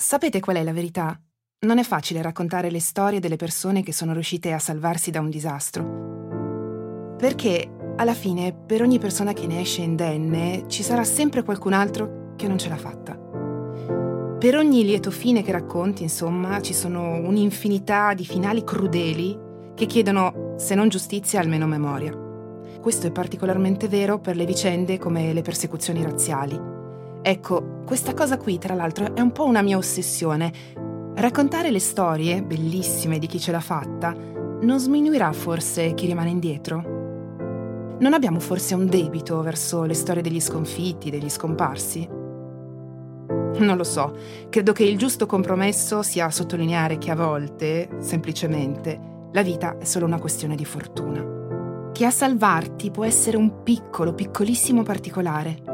sapete qual è la verità? Non è facile raccontare le storie delle persone che sono riuscite a salvarsi da un disastro. Perché alla fine, per ogni persona che ne esce indenne, ci sarà sempre qualcun altro che non ce l'ha fatta. Per ogni lieto fine che racconti, insomma, ci sono un'infinità di finali crudeli che chiedono, se non giustizia, almeno memoria. Questo è particolarmente vero per le vicende come le persecuzioni razziali. Ecco, questa cosa qui, tra l'altro, è un po' una mia ossessione. Raccontare le storie, bellissime, di chi ce l'ha fatta, non sminuirà forse chi rimane indietro? Non abbiamo forse un debito verso le storie degli sconfitti, degli scomparsi? Non lo so, credo che il giusto compromesso sia sottolineare che a volte, semplicemente, la vita è solo una questione di fortuna. Che a salvarti può essere un piccolo, piccolissimo particolare,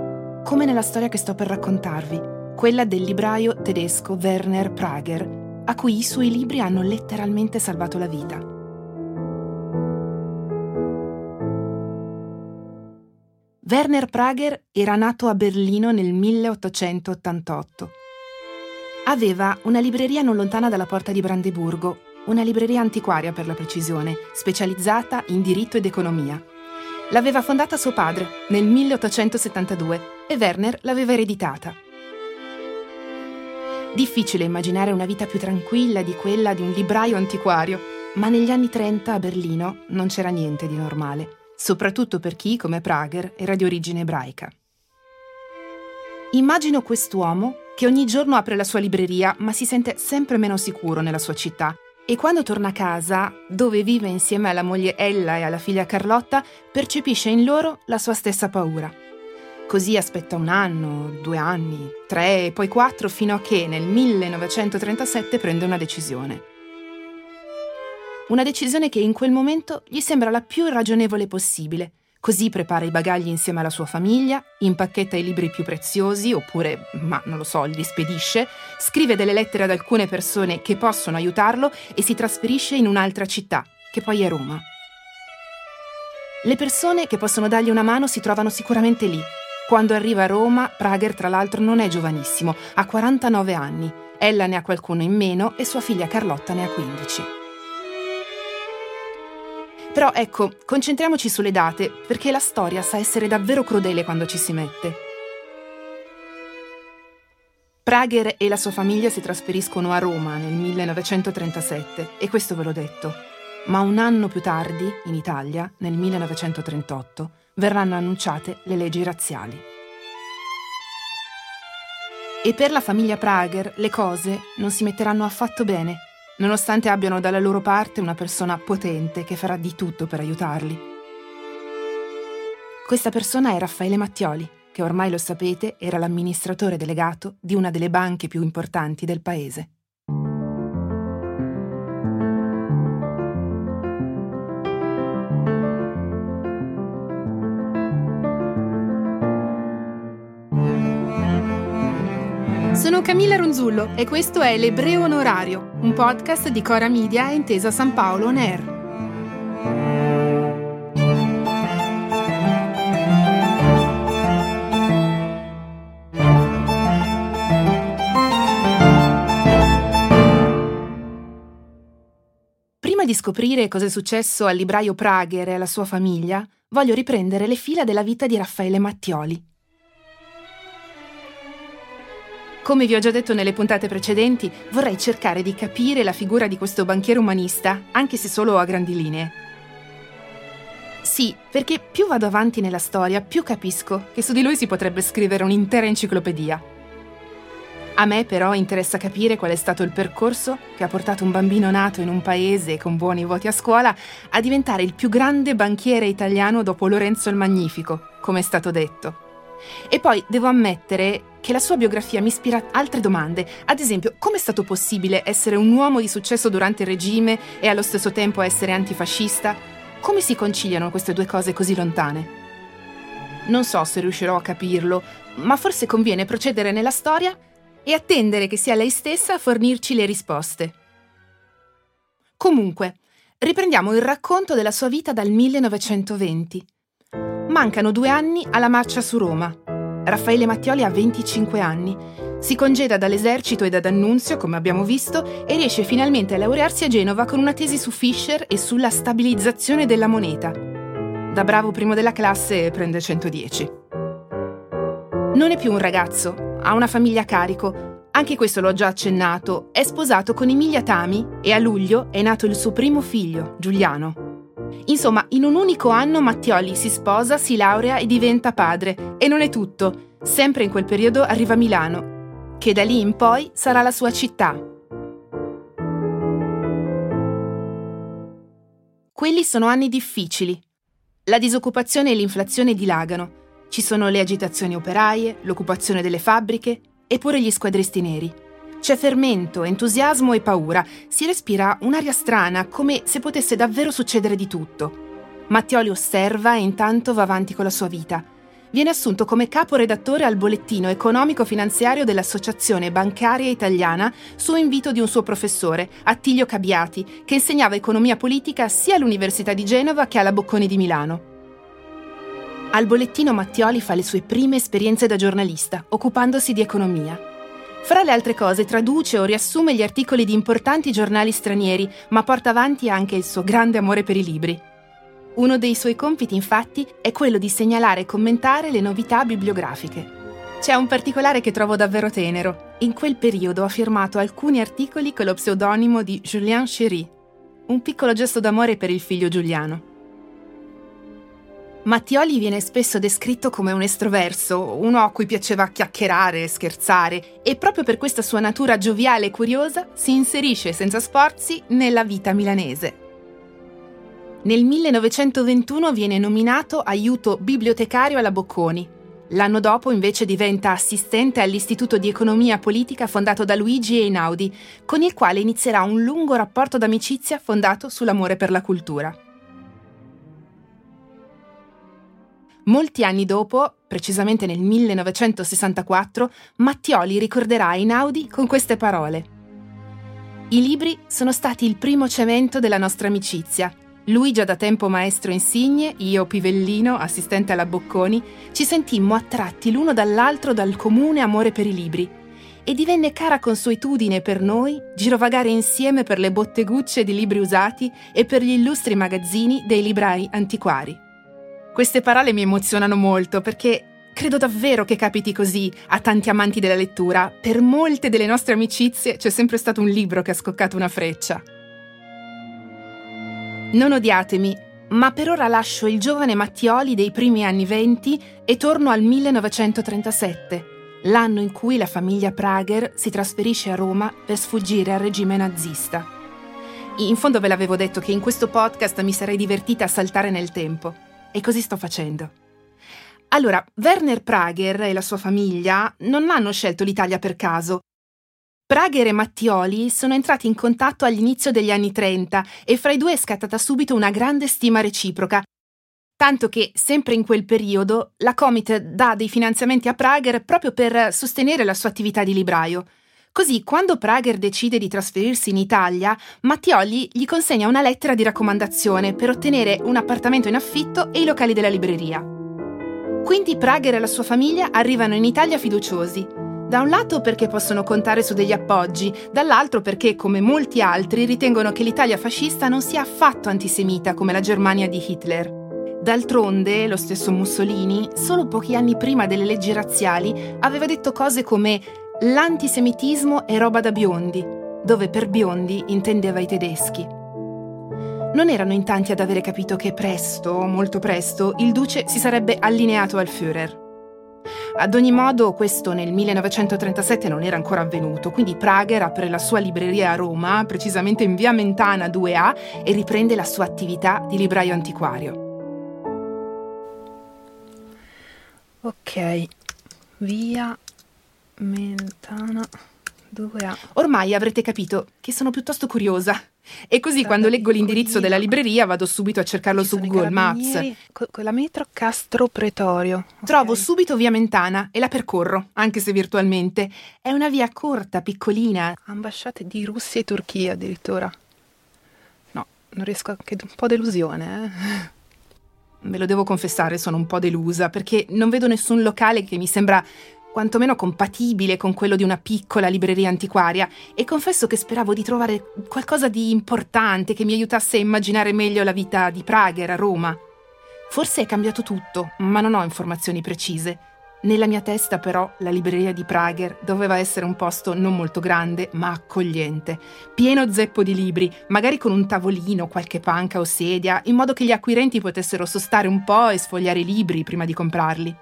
come nella storia che sto per raccontarvi, quella del libraio tedesco Werner Prager, a cui i suoi libri hanno letteralmente salvato la vita. Werner Prager era nato a Berlino nel 1888. Aveva una libreria non lontana dalla porta di Brandeburgo, una libreria antiquaria per la precisione, specializzata in diritto ed economia. L'aveva fondata suo padre nel 1872 e Werner l'aveva ereditata. Difficile immaginare una vita più tranquilla di quella di un libraio antiquario, ma negli anni 30 a Berlino non c'era niente di normale soprattutto per chi, come Prager, era di origine ebraica. Immagino quest'uomo che ogni giorno apre la sua libreria ma si sente sempre meno sicuro nella sua città e quando torna a casa, dove vive insieme alla moglie Ella e alla figlia Carlotta, percepisce in loro la sua stessa paura. Così aspetta un anno, due anni, tre e poi quattro fino a che nel 1937 prende una decisione. Una decisione che in quel momento gli sembra la più ragionevole possibile. Così prepara i bagagli insieme alla sua famiglia, impacchetta i libri più preziosi, oppure, ma non lo so, li spedisce, scrive delle lettere ad alcune persone che possono aiutarlo e si trasferisce in un'altra città, che poi è Roma. Le persone che possono dargli una mano si trovano sicuramente lì. Quando arriva a Roma, Prager tra l'altro non è giovanissimo, ha 49 anni. Ella ne ha qualcuno in meno e sua figlia Carlotta ne ha 15. Però ecco, concentriamoci sulle date, perché la storia sa essere davvero crudele quando ci si mette. Prager e la sua famiglia si trasferiscono a Roma nel 1937 e questo ve l'ho detto. Ma un anno più tardi, in Italia, nel 1938, verranno annunciate le leggi razziali. E per la famiglia Prager le cose non si metteranno affatto bene nonostante abbiano dalla loro parte una persona potente che farà di tutto per aiutarli. Questa persona è Raffaele Mattioli, che ormai lo sapete era l'amministratore delegato di una delle banche più importanti del paese. Sono Camilla Ronzullo e questo è L'Ebreo Onorario, un podcast di Cora Media e Intesa San Paolo On Air. Prima di scoprire cosa è successo al libraio Prager e alla sua famiglia, voglio riprendere le fila della vita di Raffaele Mattioli Come vi ho già detto nelle puntate precedenti, vorrei cercare di capire la figura di questo banchiere umanista, anche se solo a grandi linee. Sì, perché più vado avanti nella storia, più capisco che su di lui si potrebbe scrivere un'intera enciclopedia. A me però interessa capire qual è stato il percorso che ha portato un bambino nato in un paese con buoni voti a scuola a diventare il più grande banchiere italiano dopo Lorenzo il Magnifico, come è stato detto. E poi devo ammettere che la sua biografia mi ispira altre domande. Ad esempio, come è stato possibile essere un uomo di successo durante il regime e allo stesso tempo essere antifascista? Come si conciliano queste due cose così lontane? Non so se riuscirò a capirlo, ma forse conviene procedere nella storia e attendere che sia lei stessa a fornirci le risposte. Comunque, riprendiamo il racconto della sua vita dal 1920. Mancano due anni alla marcia su Roma. Raffaele Mattioli ha 25 anni. Si congeda dall'esercito e da D'Annunzio, come abbiamo visto, e riesce finalmente a laurearsi a Genova con una tesi su Fischer e sulla stabilizzazione della moneta. Da bravo primo della classe prende 110. Non è più un ragazzo, ha una famiglia a carico. Anche questo l'ho già accennato. È sposato con Emilia Tami e a luglio è nato il suo primo figlio, Giuliano. Insomma, in un unico anno Mattioli si sposa, si laurea e diventa padre. E non è tutto. Sempre in quel periodo arriva Milano, che da lì in poi sarà la sua città. Quelli sono anni difficili. La disoccupazione e l'inflazione dilagano. Ci sono le agitazioni operaie, l'occupazione delle fabbriche, eppure gli squadristi neri. C'è fermento, entusiasmo e paura. Si respira un'aria strana, come se potesse davvero succedere di tutto. Mattioli osserva e intanto va avanti con la sua vita. Viene assunto come capo redattore al bollettino economico-finanziario dell'Associazione Bancaria Italiana su invito di un suo professore, Attilio Cabiati, che insegnava economia politica sia all'Università di Genova che alla Bocconi di Milano. Al bollettino Mattioli fa le sue prime esperienze da giornalista, occupandosi di economia. Fra le altre cose traduce o riassume gli articoli di importanti giornali stranieri, ma porta avanti anche il suo grande amore per i libri. Uno dei suoi compiti, infatti, è quello di segnalare e commentare le novità bibliografiche. C'è un particolare che trovo davvero tenero. In quel periodo ha firmato alcuni articoli con lo pseudonimo di Julien Chéry, un piccolo gesto d'amore per il figlio Giuliano. Mattioli viene spesso descritto come un estroverso, uno a cui piaceva chiacchierare, scherzare e proprio per questa sua natura gioviale e curiosa si inserisce senza sforzi nella vita milanese. Nel 1921 viene nominato aiuto bibliotecario alla Bocconi. L'anno dopo invece diventa assistente all'Istituto di Economia Politica fondato da Luigi Einaudi, con il quale inizierà un lungo rapporto d'amicizia fondato sull'amore per la cultura. Molti anni dopo, precisamente nel 1964, Mattioli ricorderà Einaudi con queste parole. I libri sono stati il primo cemento della nostra amicizia. Lui già da tempo maestro insigne, io pivellino, assistente alla Bocconi, ci sentimmo attratti l'uno dall'altro dal comune amore per i libri e divenne cara consuetudine per noi girovagare insieme per le bottegucce di libri usati e per gli illustri magazzini dei librai antiquari. Queste parole mi emozionano molto perché credo davvero che capiti così a tanti amanti della lettura. Per molte delle nostre amicizie c'è sempre stato un libro che ha scoccato una freccia. Non odiatemi, ma per ora lascio il giovane Mattioli dei primi anni venti e torno al 1937, l'anno in cui la famiglia Prager si trasferisce a Roma per sfuggire al regime nazista. In fondo ve l'avevo detto che in questo podcast mi sarei divertita a saltare nel tempo. E così sto facendo. Allora, Werner Prager e la sua famiglia non hanno scelto l'Italia per caso. Prager e Mattioli sono entrati in contatto all'inizio degli anni 30 e fra i due è scattata subito una grande stima reciproca, tanto che, sempre in quel periodo, la Comit dà dei finanziamenti a Prager proprio per sostenere la sua attività di libraio. Così, quando Prager decide di trasferirsi in Italia, Mattioli gli consegna una lettera di raccomandazione per ottenere un appartamento in affitto e i locali della libreria. Quindi Prager e la sua famiglia arrivano in Italia fiduciosi. Da un lato perché possono contare su degli appoggi, dall'altro perché, come molti altri, ritengono che l'Italia fascista non sia affatto antisemita come la Germania di Hitler. D'altronde, lo stesso Mussolini, solo pochi anni prima delle leggi razziali, aveva detto cose come L'antisemitismo è roba da biondi, dove per biondi intendeva i tedeschi. Non erano in tanti ad avere capito che presto, molto presto, il duce si sarebbe allineato al Führer. Ad ogni modo, questo nel 1937 non era ancora avvenuto, quindi Prager apre la sua libreria a Roma, precisamente in via Mentana 2A, e riprende la sua attività di libraio antiquario. Ok, via Mentana 2A. Ormai avrete capito che sono piuttosto curiosa. E così Strada quando leggo l'indirizzo della libreria vado subito a cercarlo Ci su Google Maps. Con la metro Castro Pretorio. Okay. Trovo subito via Mentana e la percorro, anche se virtualmente. È una via corta, piccolina. Ambasciate di Russia e Turchia addirittura. No, non riesco anche un po' delusione, eh. ve lo devo confessare, sono un po' delusa perché non vedo nessun locale che mi sembra quantomeno compatibile con quello di una piccola libreria antiquaria e confesso che speravo di trovare qualcosa di importante che mi aiutasse a immaginare meglio la vita di Prager a Roma. Forse è cambiato tutto, ma non ho informazioni precise. Nella mia testa però la libreria di Prager doveva essere un posto non molto grande ma accogliente, pieno zeppo di libri, magari con un tavolino, qualche panca o sedia, in modo che gli acquirenti potessero sostare un po' e sfogliare i libri prima di comprarli.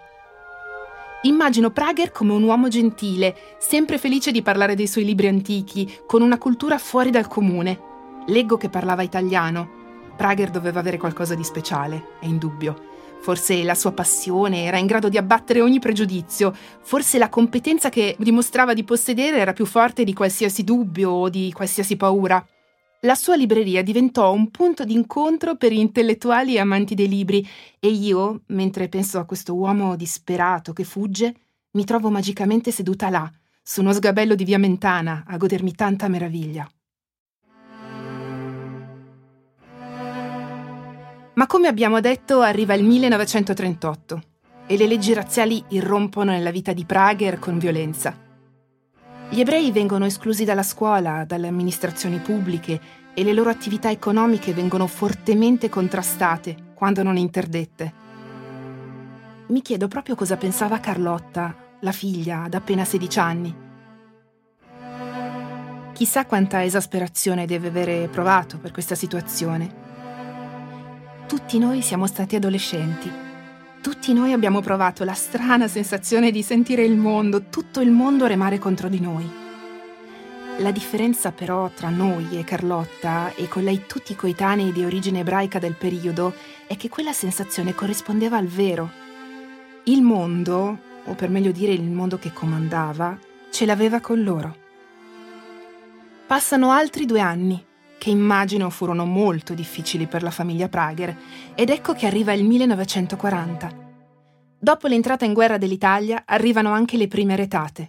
Immagino Prager come un uomo gentile, sempre felice di parlare dei suoi libri antichi, con una cultura fuori dal comune. Leggo che parlava italiano. Prager doveva avere qualcosa di speciale, è indubbio. Forse la sua passione era in grado di abbattere ogni pregiudizio, forse la competenza che dimostrava di possedere era più forte di qualsiasi dubbio o di qualsiasi paura. La sua libreria diventò un punto d'incontro per intellettuali e amanti dei libri e io, mentre penso a questo uomo disperato che fugge, mi trovo magicamente seduta là, su uno sgabello di via Mentana, a godermi tanta meraviglia. Ma come abbiamo detto, arriva il 1938 e le leggi razziali irrompono nella vita di Prager con violenza. Gli ebrei vengono esclusi dalla scuola, dalle amministrazioni pubbliche e le loro attività economiche vengono fortemente contrastate quando non interdette. Mi chiedo proprio cosa pensava Carlotta, la figlia, ad appena 16 anni. Chissà quanta esasperazione deve avere provato per questa situazione tutti noi siamo stati adolescenti. Tutti noi abbiamo provato la strana sensazione di sentire il mondo, tutto il mondo remare contro di noi. La differenza però tra noi e Carlotta e con lei tutti i coetanei di origine ebraica del periodo è che quella sensazione corrispondeva al vero. Il mondo, o per meglio dire il mondo che comandava, ce l'aveva con loro. Passano altri due anni che immagino furono molto difficili per la famiglia Prager, ed ecco che arriva il 1940. Dopo l'entrata in guerra dell'Italia arrivano anche le prime retate.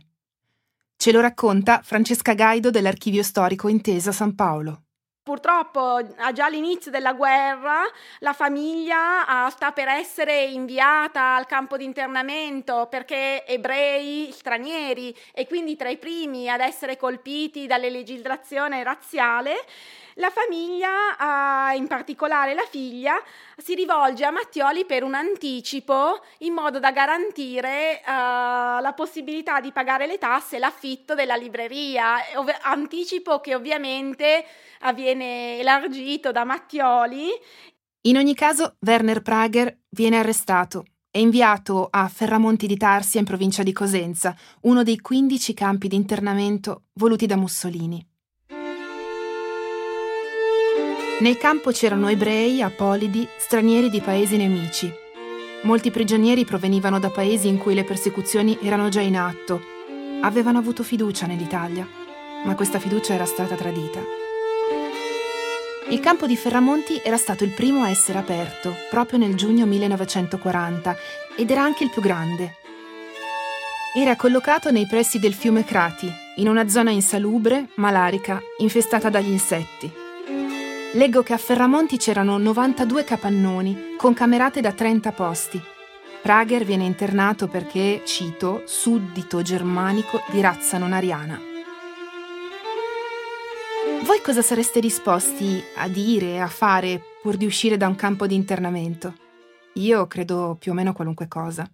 Ce lo racconta Francesca Gaido dell'Archivio Storico Intesa San Paolo. Purtroppo già all'inizio della guerra la famiglia ah, sta per essere inviata al campo di internamento perché ebrei stranieri e quindi tra i primi ad essere colpiti dalle legislazione razziale la famiglia, in particolare la figlia, si rivolge a Mattioli per un anticipo in modo da garantire uh, la possibilità di pagare le tasse e l'affitto della libreria, anticipo che ovviamente avviene elargito da Mattioli. In ogni caso, Werner Prager viene arrestato e inviato a Ferramonti di Tarsia in provincia di Cosenza, uno dei 15 campi di internamento voluti da Mussolini. Nel campo c'erano ebrei, apolidi, stranieri di paesi nemici. Molti prigionieri provenivano da paesi in cui le persecuzioni erano già in atto. Avevano avuto fiducia nell'Italia, ma questa fiducia era stata tradita. Il campo di Ferramonti era stato il primo a essere aperto, proprio nel giugno 1940, ed era anche il più grande. Era collocato nei pressi del fiume Crati, in una zona insalubre, malarica, infestata dagli insetti. Leggo che a Ferramonti c'erano 92 capannoni con camerate da 30 posti. Prager viene internato perché, cito, suddito germanico di razza non ariana. Voi cosa sareste disposti a dire, a fare pur di uscire da un campo di internamento? Io credo più o meno qualunque cosa.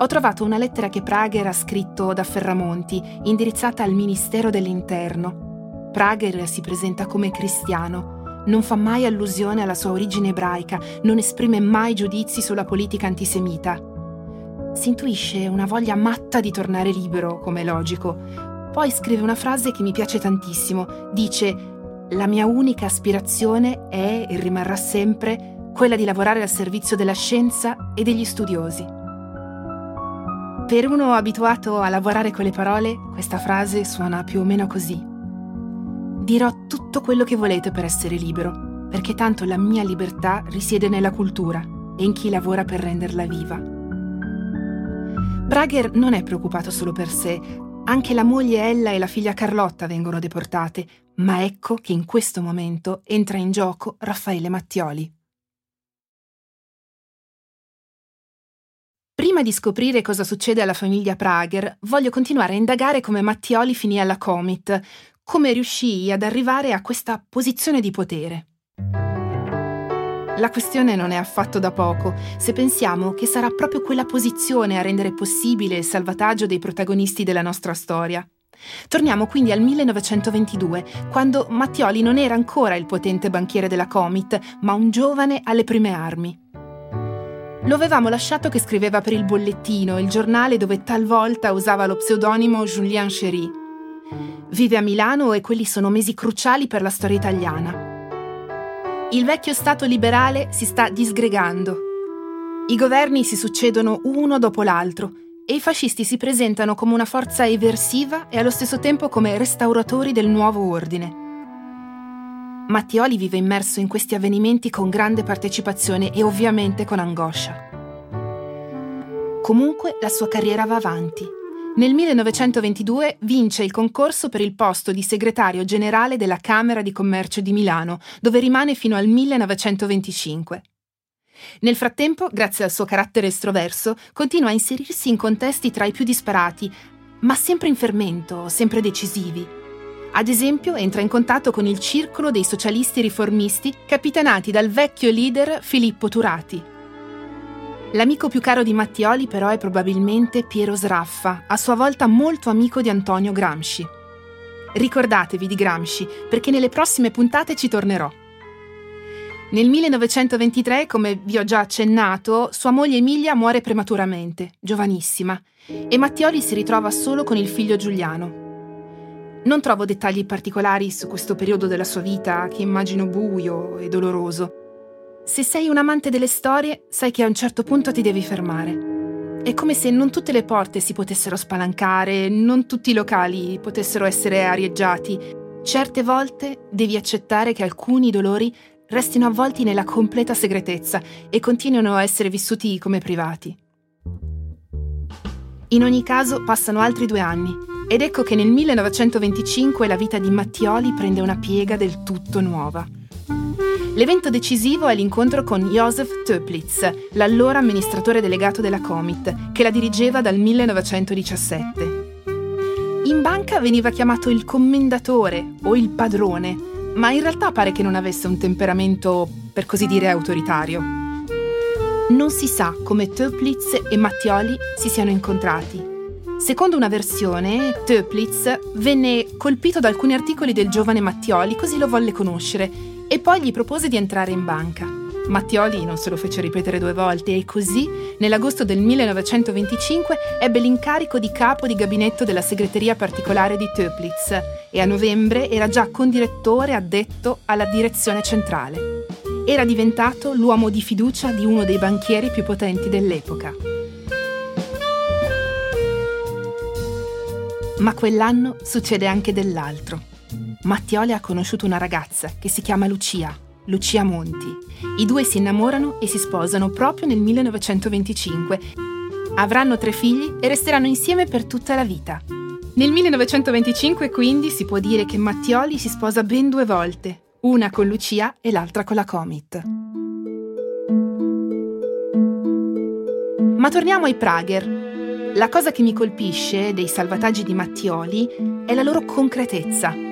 Ho trovato una lettera che Prager ha scritto da Ferramonti, indirizzata al Ministero dell'Interno, Prager si presenta come cristiano, non fa mai allusione alla sua origine ebraica, non esprime mai giudizi sulla politica antisemita. Si intuisce una voglia matta di tornare libero, come logico. Poi scrive una frase che mi piace tantissimo. Dice: La mia unica aspirazione è e rimarrà sempre quella di lavorare al servizio della scienza e degli studiosi. Per uno abituato a lavorare con le parole, questa frase suona più o meno così. Dirò tutto quello che volete per essere libero, perché tanto la mia libertà risiede nella cultura e in chi lavora per renderla viva. Brager non è preoccupato solo per sé, anche la moglie Ella e la figlia Carlotta vengono deportate, Ma ecco che in questo momento entra in gioco Raffaele Mattioli. Prima di scoprire cosa succede alla famiglia Prager, voglio continuare a indagare come Mattioli finì alla Comit, come riuscì ad arrivare a questa posizione di potere. La questione non è affatto da poco, se pensiamo che sarà proprio quella posizione a rendere possibile il salvataggio dei protagonisti della nostra storia. Torniamo quindi al 1922, quando Mattioli non era ancora il potente banchiere della Comit, ma un giovane alle prime armi. Lo avevamo lasciato che scriveva per il bollettino, il giornale dove talvolta usava lo pseudonimo Julien Chéry. Vive a Milano e quelli sono mesi cruciali per la storia italiana. Il vecchio Stato liberale si sta disgregando. I governi si succedono uno dopo l'altro e i fascisti si presentano come una forza eversiva e allo stesso tempo come restauratori del nuovo ordine. Mattioli vive immerso in questi avvenimenti con grande partecipazione e ovviamente con angoscia. Comunque la sua carriera va avanti nel 1922 vince il concorso per il posto di segretario generale della Camera di Commercio di Milano, dove rimane fino al 1925. Nel frattempo, grazie al suo carattere estroverso, continua a inserirsi in contesti tra i più disparati, ma sempre in fermento, sempre decisivi. Ad esempio, entra in contatto con il circolo dei socialisti riformisti capitanati dal vecchio leader Filippo Turati. L'amico più caro di Mattioli però è probabilmente Piero Sraffa, a sua volta molto amico di Antonio Gramsci. Ricordatevi di Gramsci, perché nelle prossime puntate ci tornerò. Nel 1923, come vi ho già accennato, sua moglie Emilia muore prematuramente, giovanissima, e Mattioli si ritrova solo con il figlio Giuliano. Non trovo dettagli particolari su questo periodo della sua vita, che immagino buio e doloroso. Se sei un amante delle storie, sai che a un certo punto ti devi fermare. È come se non tutte le porte si potessero spalancare, non tutti i locali potessero essere arieggiati. Certe volte devi accettare che alcuni dolori restino avvolti nella completa segretezza e continuino a essere vissuti come privati. In ogni caso passano altri due anni ed ecco che nel 1925 la vita di Mattioli prende una piega del tutto nuova. L'evento decisivo è l'incontro con Josef Töplitz, l'allora amministratore delegato della Comit, che la dirigeva dal 1917. In banca veniva chiamato il commendatore o il padrone, ma in realtà pare che non avesse un temperamento, per così dire, autoritario. Non si sa come Töplitz e Mattioli si siano incontrati. Secondo una versione, Töplitz venne colpito da alcuni articoli del giovane Mattioli, così lo volle conoscere e poi gli propose di entrare in banca. Mattioli non se lo fece ripetere due volte e così, nell'agosto del 1925, ebbe l'incarico di capo di gabinetto della segreteria particolare di Töplitz e a novembre era già condirettore addetto alla direzione centrale. Era diventato l'uomo di fiducia di uno dei banchieri più potenti dell'epoca. Ma quell'anno succede anche dell'altro. Mattioli ha conosciuto una ragazza che si chiama Lucia, Lucia Monti. I due si innamorano e si sposano proprio nel 1925. Avranno tre figli e resteranno insieme per tutta la vita. Nel 1925 quindi si può dire che Mattioli si sposa ben due volte, una con Lucia e l'altra con la Comit. Ma torniamo ai Prager. La cosa che mi colpisce dei salvataggi di Mattioli è la loro concretezza.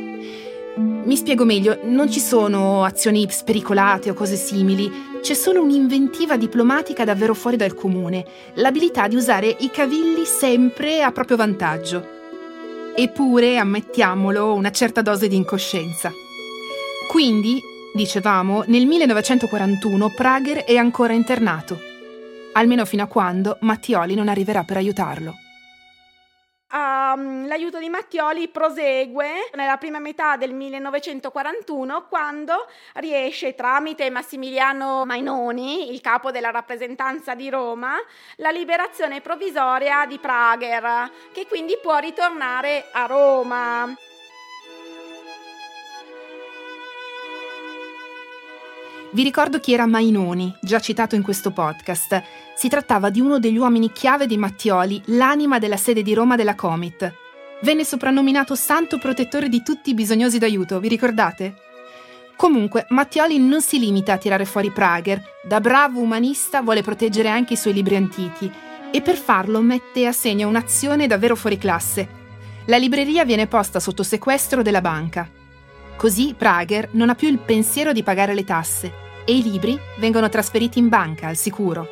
Mi spiego meglio, non ci sono azioni spericolate o cose simili, c'è solo un'inventiva diplomatica davvero fuori dal comune, l'abilità di usare i cavilli sempre a proprio vantaggio. Eppure, ammettiamolo, una certa dose di incoscienza. Quindi, dicevamo, nel 1941 Prager è ancora internato, almeno fino a quando Mattioli non arriverà per aiutarlo l'aiuto di Mattioli prosegue nella prima metà del 1941 quando riesce tramite Massimiliano Mainoni, il capo della rappresentanza di Roma, la liberazione provvisoria di Prager, che quindi può ritornare a Roma. Vi ricordo chi era Mainoni, già citato in questo podcast. Si trattava di uno degli uomini chiave di Mattioli, l'anima della sede di Roma della Comit. Venne soprannominato santo protettore di tutti i bisognosi d'aiuto, vi ricordate? Comunque, Mattioli non si limita a tirare fuori Prager, da bravo umanista vuole proteggere anche i suoi libri antichi e per farlo mette a segno un'azione davvero fuori classe. La libreria viene posta sotto sequestro della banca. Così Prager non ha più il pensiero di pagare le tasse e i libri vengono trasferiti in banca, al sicuro.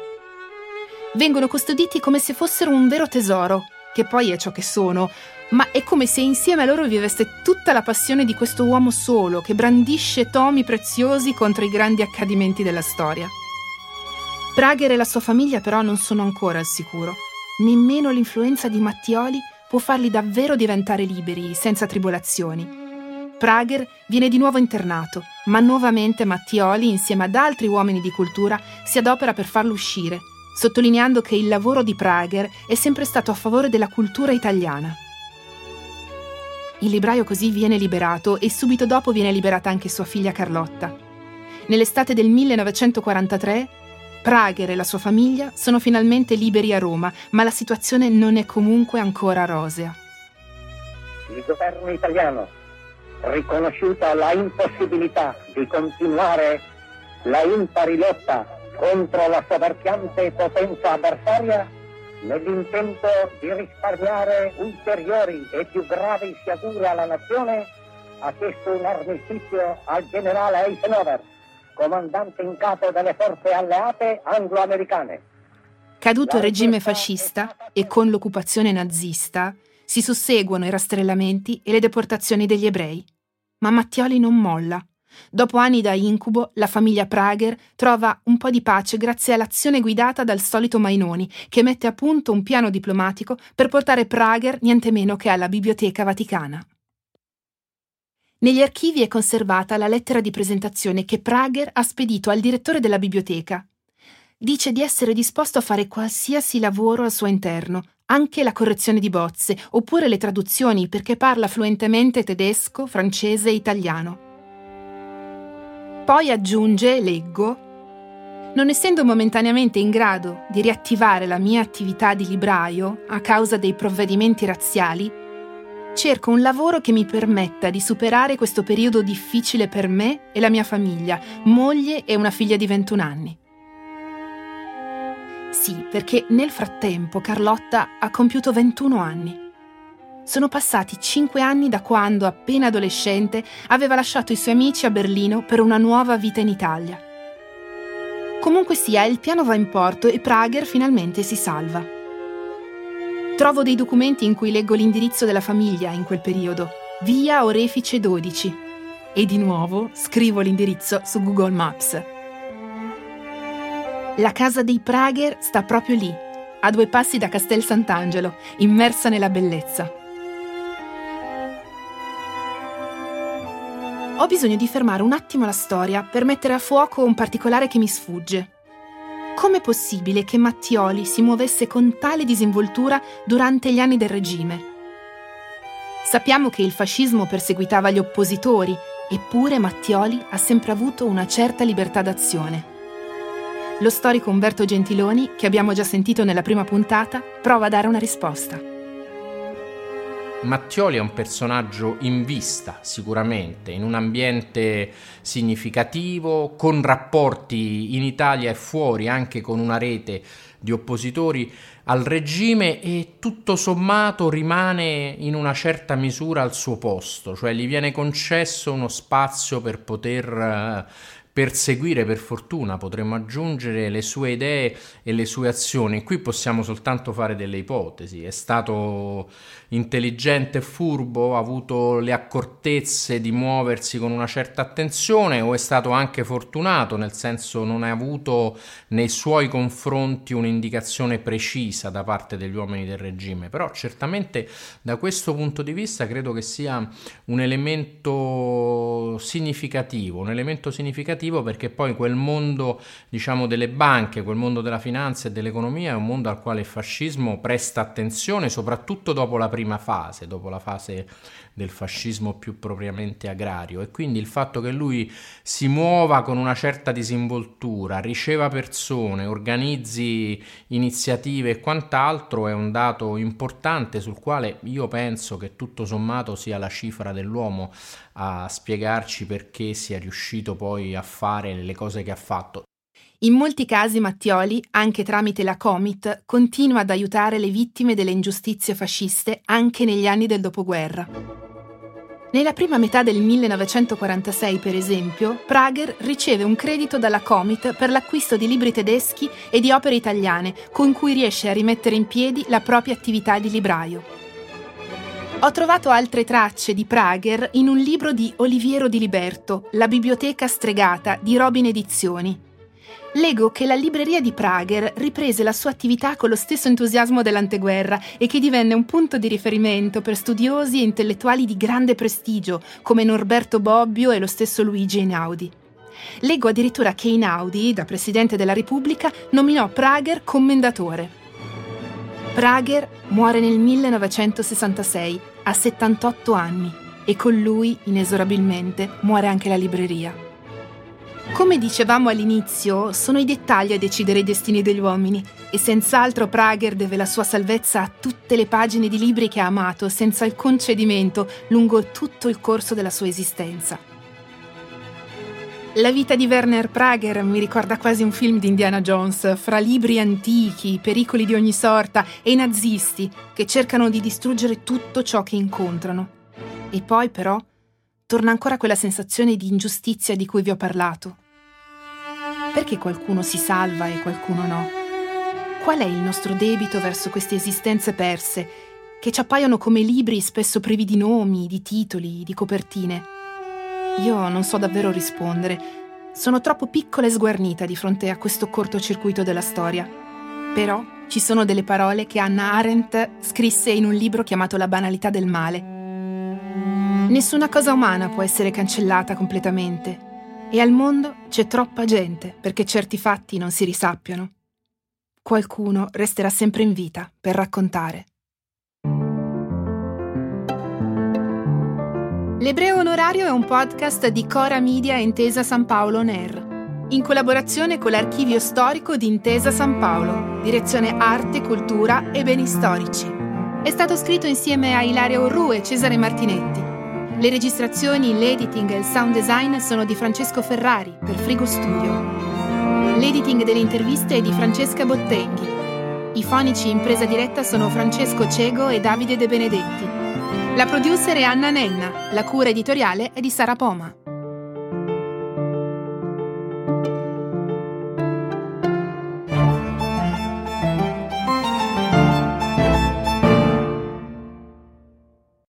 Vengono custoditi come se fossero un vero tesoro, che poi è ciò che sono, ma è come se insieme a loro vivesse tutta la passione di questo uomo solo che brandisce tomi preziosi contro i grandi accadimenti della storia. Prager e la sua famiglia però non sono ancora al sicuro. Nemmeno l'influenza di Mattioli può farli davvero diventare liberi, senza tribolazioni. Prager viene di nuovo internato, ma nuovamente Mattioli, insieme ad altri uomini di cultura, si adopera per farlo uscire, sottolineando che il lavoro di Prager è sempre stato a favore della cultura italiana. Il libraio così viene liberato e subito dopo viene liberata anche sua figlia Carlotta. Nell'estate del 1943 Prager e la sua famiglia sono finalmente liberi a Roma, ma la situazione non è comunque ancora rosea. Il governo italiano riconosciuta la impossibilità di continuare la impari lotta contro la soverchiante potenza avversaria nell'intento di risparmiare ulteriori e più gravi sciagure alla nazione, ha chiesto un armistizio al generale Eisenhower, comandante in capo delle forze alleate anglo-americane. Caduto il regime fascista e con l'occupazione nazista, si susseguono i rastrellamenti e le deportazioni degli ebrei. Ma Mattioli non molla. Dopo anni da incubo, la famiglia Prager trova un po' di pace grazie all'azione guidata dal solito Mainoni, che mette a punto un piano diplomatico per portare Prager niente meno che alla Biblioteca Vaticana. Negli archivi è conservata la lettera di presentazione che Prager ha spedito al direttore della biblioteca. Dice di essere disposto a fare qualsiasi lavoro al suo interno, anche la correzione di bozze, oppure le traduzioni perché parla fluentemente tedesco, francese e italiano. Poi aggiunge, leggo, non essendo momentaneamente in grado di riattivare la mia attività di libraio a causa dei provvedimenti razziali, cerco un lavoro che mi permetta di superare questo periodo difficile per me e la mia famiglia, moglie e una figlia di 21 anni. Sì, perché nel frattempo Carlotta ha compiuto 21 anni. Sono passati 5 anni da quando, appena adolescente, aveva lasciato i suoi amici a Berlino per una nuova vita in Italia. Comunque sia, il piano va in porto e Prager finalmente si salva. Trovo dei documenti in cui leggo l'indirizzo della famiglia in quel periodo, via Orefice 12, e di nuovo scrivo l'indirizzo su Google Maps. La casa dei Prager sta proprio lì, a due passi da Castel Sant'Angelo, immersa nella bellezza. Ho bisogno di fermare un attimo la storia per mettere a fuoco un particolare che mi sfugge. Com'è possibile che Mattioli si muovesse con tale disinvoltura durante gli anni del regime? Sappiamo che il fascismo perseguitava gli oppositori, eppure Mattioli ha sempre avuto una certa libertà d'azione. Lo storico Umberto Gentiloni, che abbiamo già sentito nella prima puntata, prova a dare una risposta. Mattioli è un personaggio in vista sicuramente, in un ambiente significativo, con rapporti in Italia e fuori, anche con una rete di oppositori al regime e tutto sommato rimane in una certa misura al suo posto, cioè gli viene concesso uno spazio per poter eh, perseguire per fortuna, potremmo aggiungere le sue idee e le sue azioni. Qui possiamo soltanto fare delle ipotesi. È stato intelligente e furbo, ha avuto le accortezze di muoversi con una certa attenzione o è stato anche fortunato, nel senso non ha avuto nei suoi confronti un'indicazione precisa da parte degli uomini del regime. Però certamente da questo punto di vista credo che sia un elemento significativo, un elemento significativo significativo perché poi quel mondo, diciamo, delle banche, quel mondo della finanza e dell'economia è un mondo al quale il fascismo presta attenzione, soprattutto dopo la prima fase, dopo la fase del fascismo più propriamente agrario e quindi il fatto che lui si muova con una certa disinvoltura, riceva persone, organizzi iniziative e quant'altro è un dato importante sul quale io penso che tutto sommato sia la cifra dell'uomo a spiegarci perché sia riuscito poi a fare le cose che ha fatto. In molti casi Mattioli, anche tramite la Comit, continua ad aiutare le vittime delle ingiustizie fasciste anche negli anni del dopoguerra. Nella prima metà del 1946, per esempio, Prager riceve un credito dalla Comit per l'acquisto di libri tedeschi e di opere italiane, con cui riesce a rimettere in piedi la propria attività di libraio. Ho trovato altre tracce di Prager in un libro di Oliviero di Liberto, La biblioteca stregata di Robin Edizioni, leggo che la libreria di Prager riprese la sua attività con lo stesso entusiasmo dell'anteguerra e che divenne un punto di riferimento per studiosi e intellettuali di grande prestigio come Norberto Bobbio e lo stesso Luigi Einaudi. Leggo addirittura che Einaudi, da Presidente della Repubblica, nominò Prager commendatore. Prager muore nel 1966, a 78 anni, e con lui, inesorabilmente, muore anche la libreria. Come dicevamo all'inizio, sono i dettagli a decidere i destini degli uomini e senz'altro Prager deve la sua salvezza a tutte le pagine di libri che ha amato senza alcun cedimento lungo tutto il corso della sua esistenza. La vita di Werner Prager mi ricorda quasi un film di Indiana Jones, fra libri antichi, pericoli di ogni sorta e i nazisti che cercano di distruggere tutto ciò che incontrano. E poi però torna ancora quella sensazione di ingiustizia di cui vi ho parlato. Perché qualcuno si salva e qualcuno no? Qual è il nostro debito verso queste esistenze perse, che ci appaiono come libri spesso privi di nomi, di titoli, di copertine? Io non so davvero rispondere. Sono troppo piccola e sguarnita di fronte a questo cortocircuito della storia. Però ci sono delle parole che Anna Arendt scrisse in un libro chiamato La banalità del male. Nessuna cosa umana può essere cancellata completamente e al mondo c'è troppa gente perché certi fatti non si risappiano. Qualcuno resterà sempre in vita per raccontare. L'Ebreo Onorario è un podcast di Cora Media Intesa San Paolo NER, in collaborazione con l'Archivio Storico di Intesa San Paolo, direzione Arte, Cultura e Beni Storici. È stato scritto insieme a Ilaria Orru e Cesare Martinetti le registrazioni, l'editing e il sound design sono di Francesco Ferrari per Frigo Studio. L'editing delle interviste è di Francesca Bottenghi. I fonici in presa diretta sono Francesco Cego e Davide De Benedetti. La producer è Anna Nenna, la cura editoriale è di Sara Poma.